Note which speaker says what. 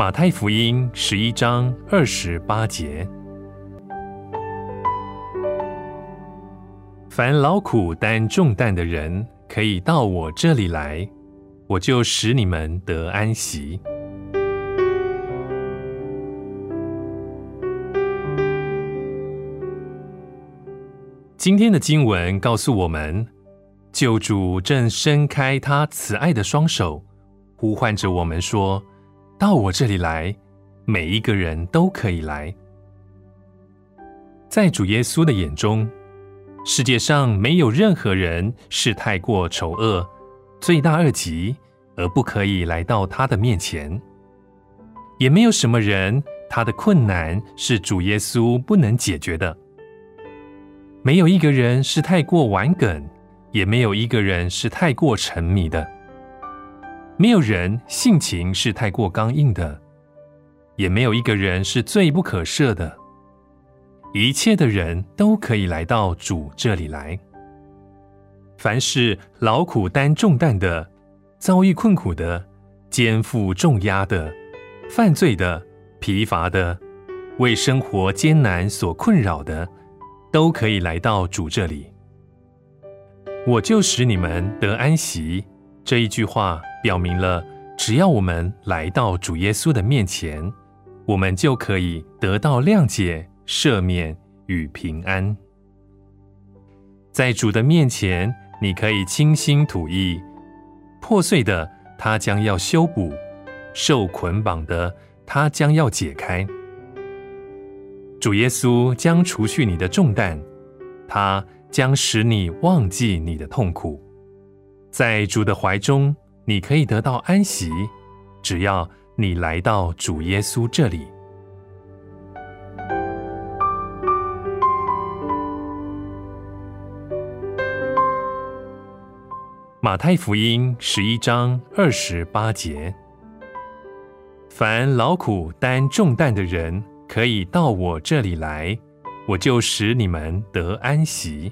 Speaker 1: 马太福音十一章二十八节：凡劳苦担重担的人，可以到我这里来，我就使你们得安息。今天的经文告诉我们，救主正伸开他慈爱的双手，呼唤着我们说。到我这里来，每一个人都可以来。在主耶稣的眼中，世界上没有任何人是太过丑恶、罪大恶极而不可以来到他的面前，也没有什么人他的困难是主耶稣不能解决的。没有一个人是太过顽梗，也没有一个人是太过沉迷的。没有人性情是太过刚硬的，也没有一个人是罪不可赦的。一切的人都可以来到主这里来。凡是劳苦担重担的、遭遇困苦的、肩负重压的、犯罪的、疲乏的、为生活艰难所困扰的，都可以来到主这里。我就使你们得安息。这一句话表明了，只要我们来到主耶稣的面前，我们就可以得到谅解、赦免与平安。在主的面前，你可以倾心吐意，破碎的他将要修补，受捆绑的他将要解开。主耶稣将除去你的重担，他将使你忘记你的痛苦。在主的怀中，你可以得到安息，只要你来到主耶稣这里。马太福音十一章二十八节：凡劳苦担重担的人，可以到我这里来，我就使你们得安息。